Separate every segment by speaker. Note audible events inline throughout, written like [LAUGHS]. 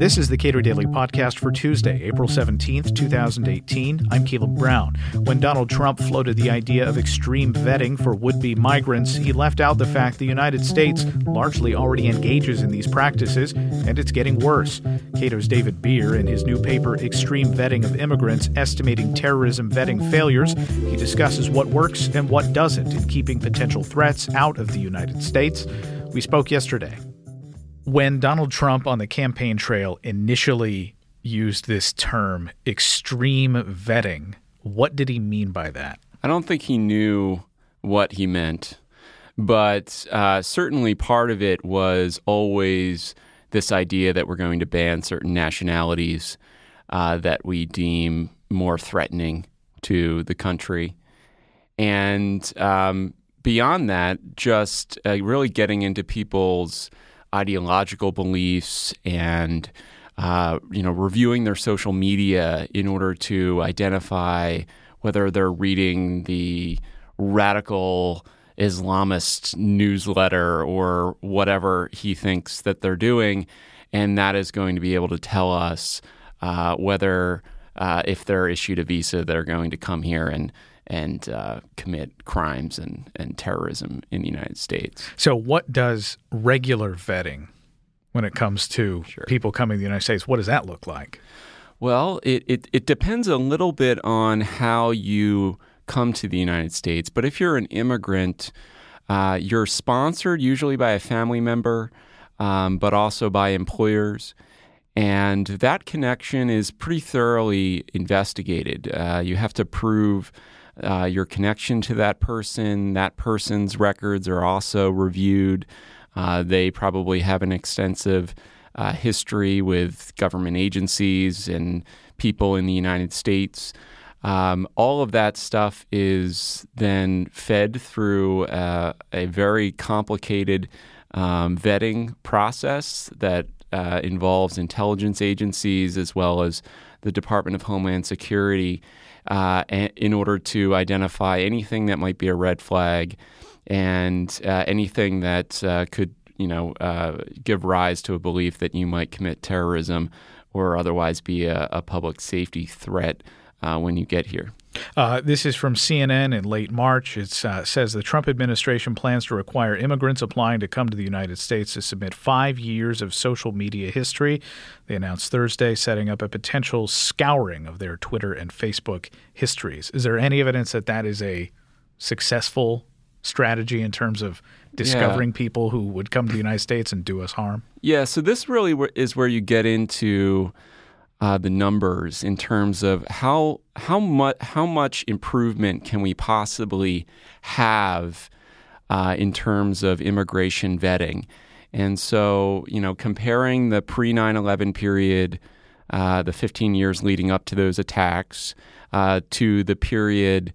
Speaker 1: This is the Cato Daily Podcast for Tuesday, April 17th, 2018. I'm Caleb Brown. When Donald Trump floated the idea of extreme vetting for would be migrants, he left out the fact the United States largely already engages in these practices, and it's getting worse. Cato's David Bier, in his new paper, Extreme Vetting of Immigrants Estimating Terrorism Vetting Failures, he discusses what works and what doesn't in keeping potential threats out of the United States. We spoke yesterday. When Donald Trump on the campaign trail initially used this term, extreme vetting, what did he mean by that?
Speaker 2: I don't think he knew what he meant, but uh, certainly part of it was always this idea that we're going to ban certain nationalities uh, that we deem more threatening to the country. And um, beyond that, just uh, really getting into people's ideological beliefs and uh, you know reviewing their social media in order to identify whether they're reading the radical Islamist newsletter or whatever he thinks that they're doing, and that is going to be able to tell us uh, whether uh, if they're issued a visa, they're going to come here and and uh, commit crimes and, and terrorism in the United States.
Speaker 1: So, what does regular vetting, when it comes to sure. people coming to the United States, what does that look like?
Speaker 2: Well, it, it, it depends a little bit on how you come to the United States. But if you're an immigrant, uh, you're sponsored usually by a family member, um, but also by employers. And that connection is pretty thoroughly investigated. Uh, you have to prove uh, your connection to that person. That person's records are also reviewed. Uh, they probably have an extensive uh, history with government agencies and people in the United States. Um, all of that stuff is then fed through uh, a very complicated um, vetting process that uh, involves intelligence agencies as well as the Department of Homeland Security uh, in order to identify anything that might be a red flag and uh, anything that uh, could, you know, uh, give rise to a belief that you might commit terrorism or otherwise be a, a public safety threat uh, when you get here.
Speaker 1: Uh, this is from CNN in late March. It uh, says the Trump administration plans to require immigrants applying to come to the United States to submit five years of social media history. They announced Thursday, setting up a potential scouring of their Twitter and Facebook histories. Is there any evidence that that is a successful strategy in terms of discovering yeah. people who would come to the United States and do us harm?
Speaker 2: Yeah, so this really is where you get into uh, the numbers in terms of how how much how much improvement can we possibly have uh, in terms of immigration vetting, and so you know comparing the pre 9/11 period, uh, the 15 years leading up to those attacks, uh, to the period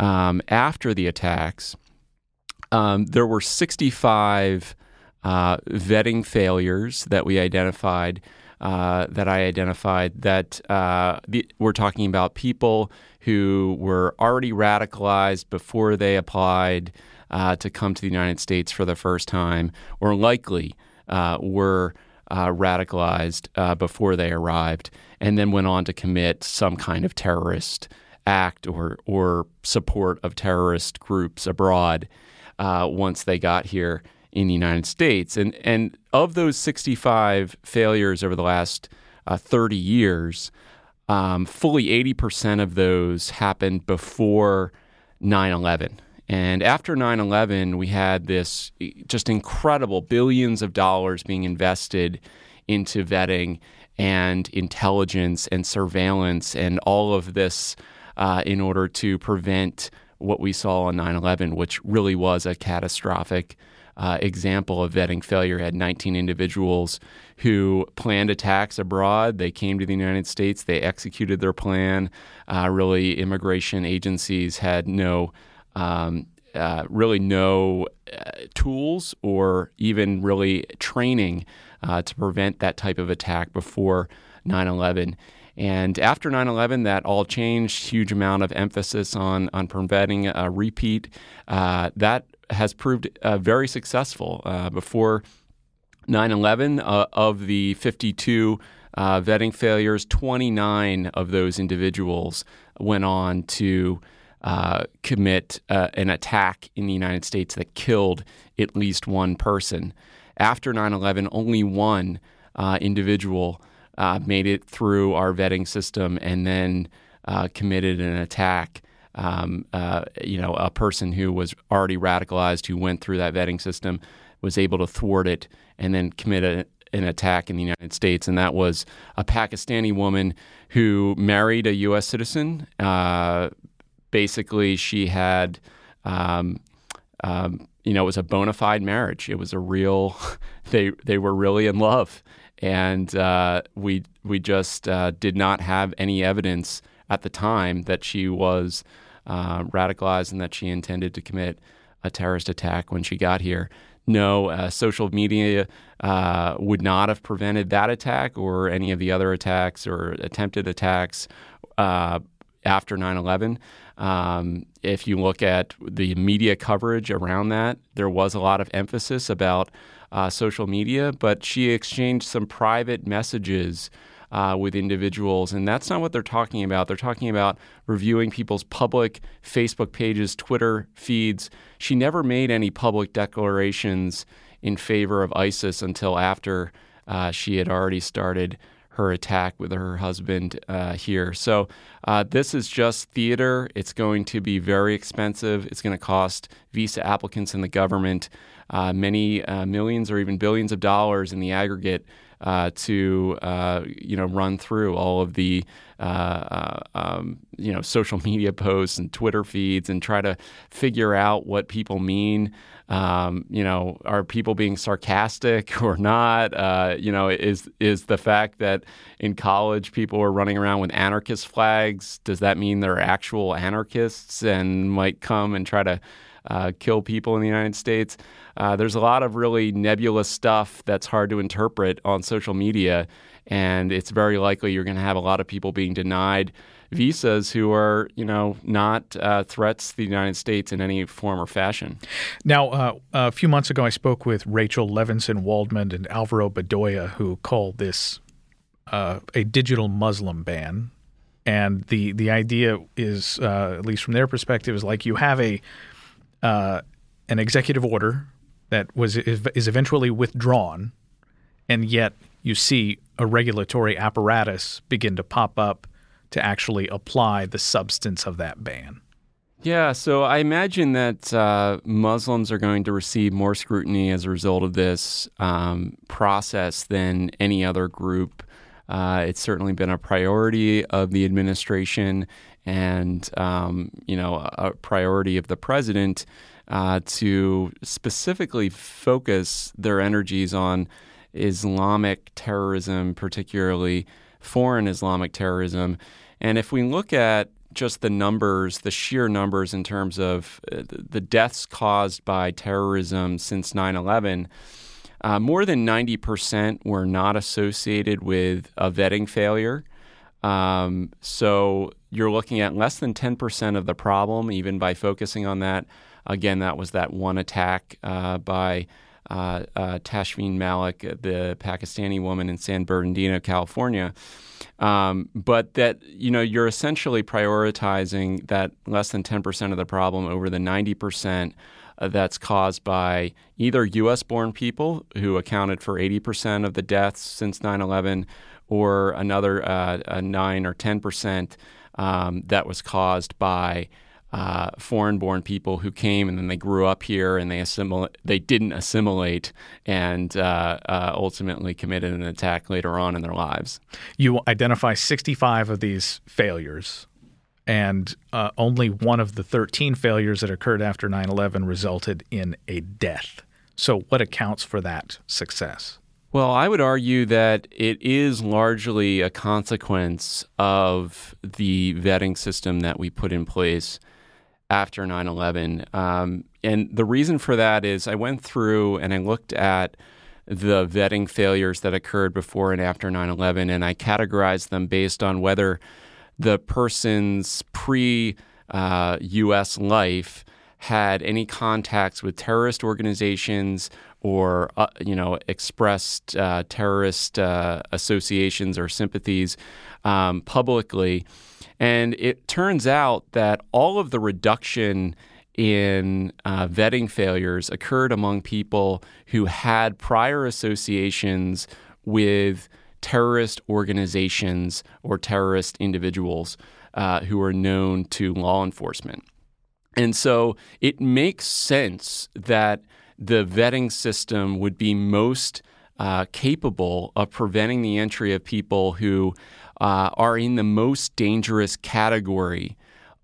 Speaker 2: um, after the attacks, um, there were 65 uh, vetting failures that we identified uh, that I identified that uh, the, we're talking about people who were already radicalized before they applied uh, to come to the United States for the first time, or likely uh, were uh, radicalized uh, before they arrived, and then went on to commit some kind of terrorist act or or support of terrorist groups abroad once they got here in the United States. And, and of those 65 failures over the last uh, 30 years, um, fully 80% of those happened before 9 11. And after 9 11, we had this just incredible billions of dollars being invested into vetting and intelligence and surveillance and all of this uh, in order to prevent what we saw on 9 11, which really was a catastrophic uh, example of vetting failure had 19 individuals who planned attacks abroad. They came to the United States, they executed their plan. Uh, really, immigration agencies had no. Um, uh, really no uh, tools or even really training uh, to prevent that type of attack before 9 11. And after 9 11, that all changed. Huge amount of emphasis on, on preventing a repeat. Uh, that has proved uh, very successful. Uh, before 9 11, uh, of the 52 uh, vetting failures. 29 of those individuals went on to uh, commit an attack in the United States that killed at least one person. After 9 11, only one individual made it through our vetting system and then committed an attack. Um, uh, you know, a person who was already radicalized, who went through that vetting system, was able to thwart it and then commit a, an attack in the United States. And that was a Pakistani woman who married a U.S. citizen. Uh, basically, she had, um, um, you know, it was a bona fide marriage. It was a real, [LAUGHS] they, they were really in love and uh, we we just uh, did not have any evidence at the time that she was uh, radicalized and that she intended to commit a terrorist attack when she got here. No, uh, social media uh, would not have prevented that attack or any of the other attacks or attempted attacks uh, after 9 11. Um, if you look at the media coverage around that, there was a lot of emphasis about uh, social media, but she exchanged some private messages uh, with individuals. And that's not what they're talking about. They're talking about reviewing people's public Facebook pages, Twitter feeds. She never made any public declarations in favor of ISIS until after uh, she had already started her attack with her husband uh, here. So uh, this is just theater. It's going to be very expensive. It's going to cost visa applicants and the government uh, many uh, millions or even billions of dollars in the aggregate uh, to uh, you know run through all of the uh, uh, um, you know social media posts and Twitter feeds and try to figure out what people mean. Um, you know, are people being sarcastic [LAUGHS] or not? Uh, you know, is is the fact that in college people are running around with anarchist flags? Does that mean they're actual anarchists and might come and try to uh, kill people in the United States. Uh, there's a lot of really nebulous stuff that's hard to interpret on social media, and it's very likely you're going to have a lot of people being denied visas who are, you know, not uh, threats to the United States in any form or fashion.
Speaker 1: Now, uh, a few months ago, I spoke with Rachel Levinson Waldman and Alvaro Bedoya, who called this uh, a digital Muslim ban. And the the idea is, uh, at least from their perspective, is like you have a uh, an executive order that was is eventually withdrawn, and yet you see a regulatory apparatus begin to pop up to actually apply the substance of that ban.
Speaker 2: Yeah, so I imagine that uh, Muslims are going to receive more scrutiny as a result of this um, process than any other group. Uh, it's certainly been a priority of the administration and um, you know a priority of the president uh, to specifically focus their energies on Islamic terrorism, particularly foreign Islamic terrorism. And if we look at just the numbers, the sheer numbers in terms of uh, the deaths caused by terrorism since 9 11, uh, more than 90% were not associated with a vetting failure. Um, so you're looking at less than 10% of the problem, even by focusing on that. Again, that was that one attack uh, by uh, uh, Malik, the Pakistani woman in San Bernardino, California. Um, but that you know you're essentially prioritizing that less than 10% of the problem over the 90% uh, that's caused by either U.S. born people who accounted for 80% of the deaths since 9 11 or another uh, 9 or 10% um, that was caused by uh, foreign-born people who came and then they grew up here and they assimilate. They didn't assimilate and uh, uh, ultimately committed an attack later on in their lives.
Speaker 1: You identify 65 of these failures, and uh, only one of the 13 failures that occurred after 9/11 resulted in a death. So, what accounts for that success?
Speaker 2: Well, I would argue that it is largely a consequence of the vetting system that we put in place after 9 11. Um, and the reason for that is I went through and I looked at the vetting failures that occurred before and after 9 11, and I categorized them based on whether the person's pre uh, US life had any contacts with terrorist organizations or uh, you know expressed uh, terrorist uh, associations or sympathies um, publicly, and it turns out that all of the reduction in uh, vetting failures occurred among people who had prior associations with terrorist organizations or terrorist individuals uh, who are known to law enforcement. And so it makes sense that the vetting system would be most uh, capable of preventing the entry of people who uh, are in the most dangerous category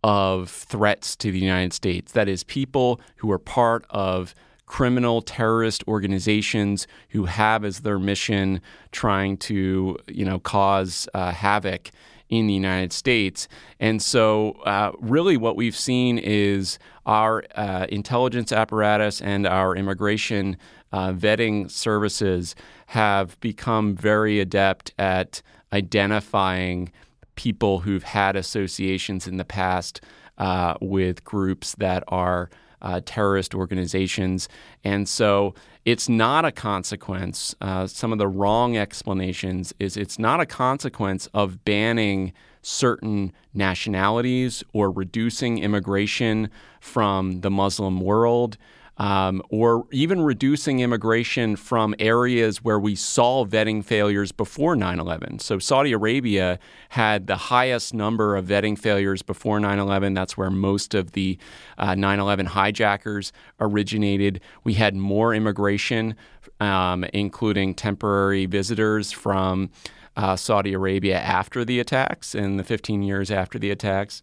Speaker 2: of threats to the United States. That is, people who are part of criminal terrorist organizations who have as their mission trying to, you know, cause uh, havoc in the United States. And so, uh, really, what we've seen is our uh, intelligence apparatus and our immigration uh, vetting services have become very adept at identifying people who've had associations in the past uh, with groups that are uh, terrorist organizations. And so it's not a consequence. Uh, some of the wrong explanations is it's not a consequence of banning certain nationalities or reducing immigration from the Muslim world um, or even reducing immigration from areas where we saw vetting failures before 9 11. So, Saudi Arabia had the highest number of vetting failures before 9 11. That's where most of the uh, 9 uh, 11 hijackers originated. We had more immigration, um, including temporary visitors from uh, Saudi Arabia after the attacks in the 15 years after the attacks.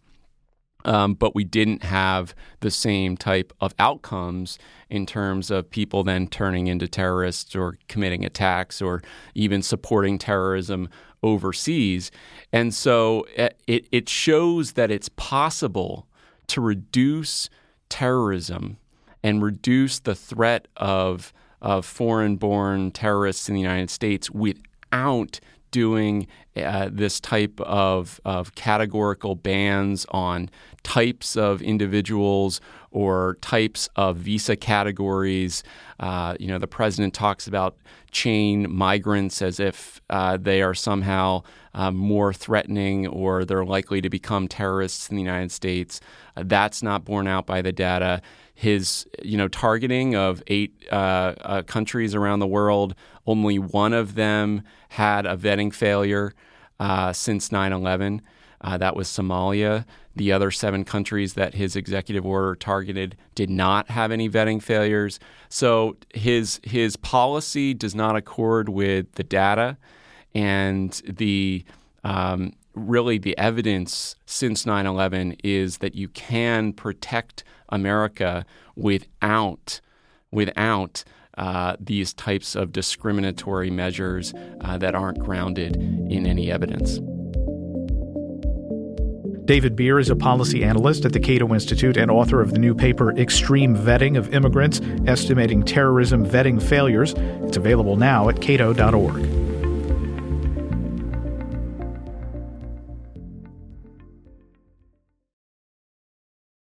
Speaker 2: Um, but we didn't have the same type of outcomes in terms of people then turning into terrorists or committing attacks or even supporting terrorism overseas. And so uh, it, it shows that it's possible to reduce terrorism and reduce the threat of, of foreign born terrorists in the United States without doing uh, this type of, of categorical bans on types of individuals or types of visa categories. Uh, you know, the president talks about chain migrants as if uh, they are somehow uh, more threatening or they're likely to become terrorists in the United States. Uh, that's not borne out by the data. His, you know, targeting of eight uh, uh, countries around the world, only one of them had a vetting failure since 9 11. Uh, that was Somalia. The other seven countries that his executive order targeted did not have any vetting failures. So his his policy does not accord with the data and the um, really the evidence since 9/11 is that you can protect America without without uh, these types of discriminatory measures uh, that aren't grounded in any evidence.
Speaker 1: David Bier is a policy analyst at the Cato Institute and author of the new paper Extreme Vetting of Immigrants Estimating Terrorism Vetting Failures. It's available now at cato.org.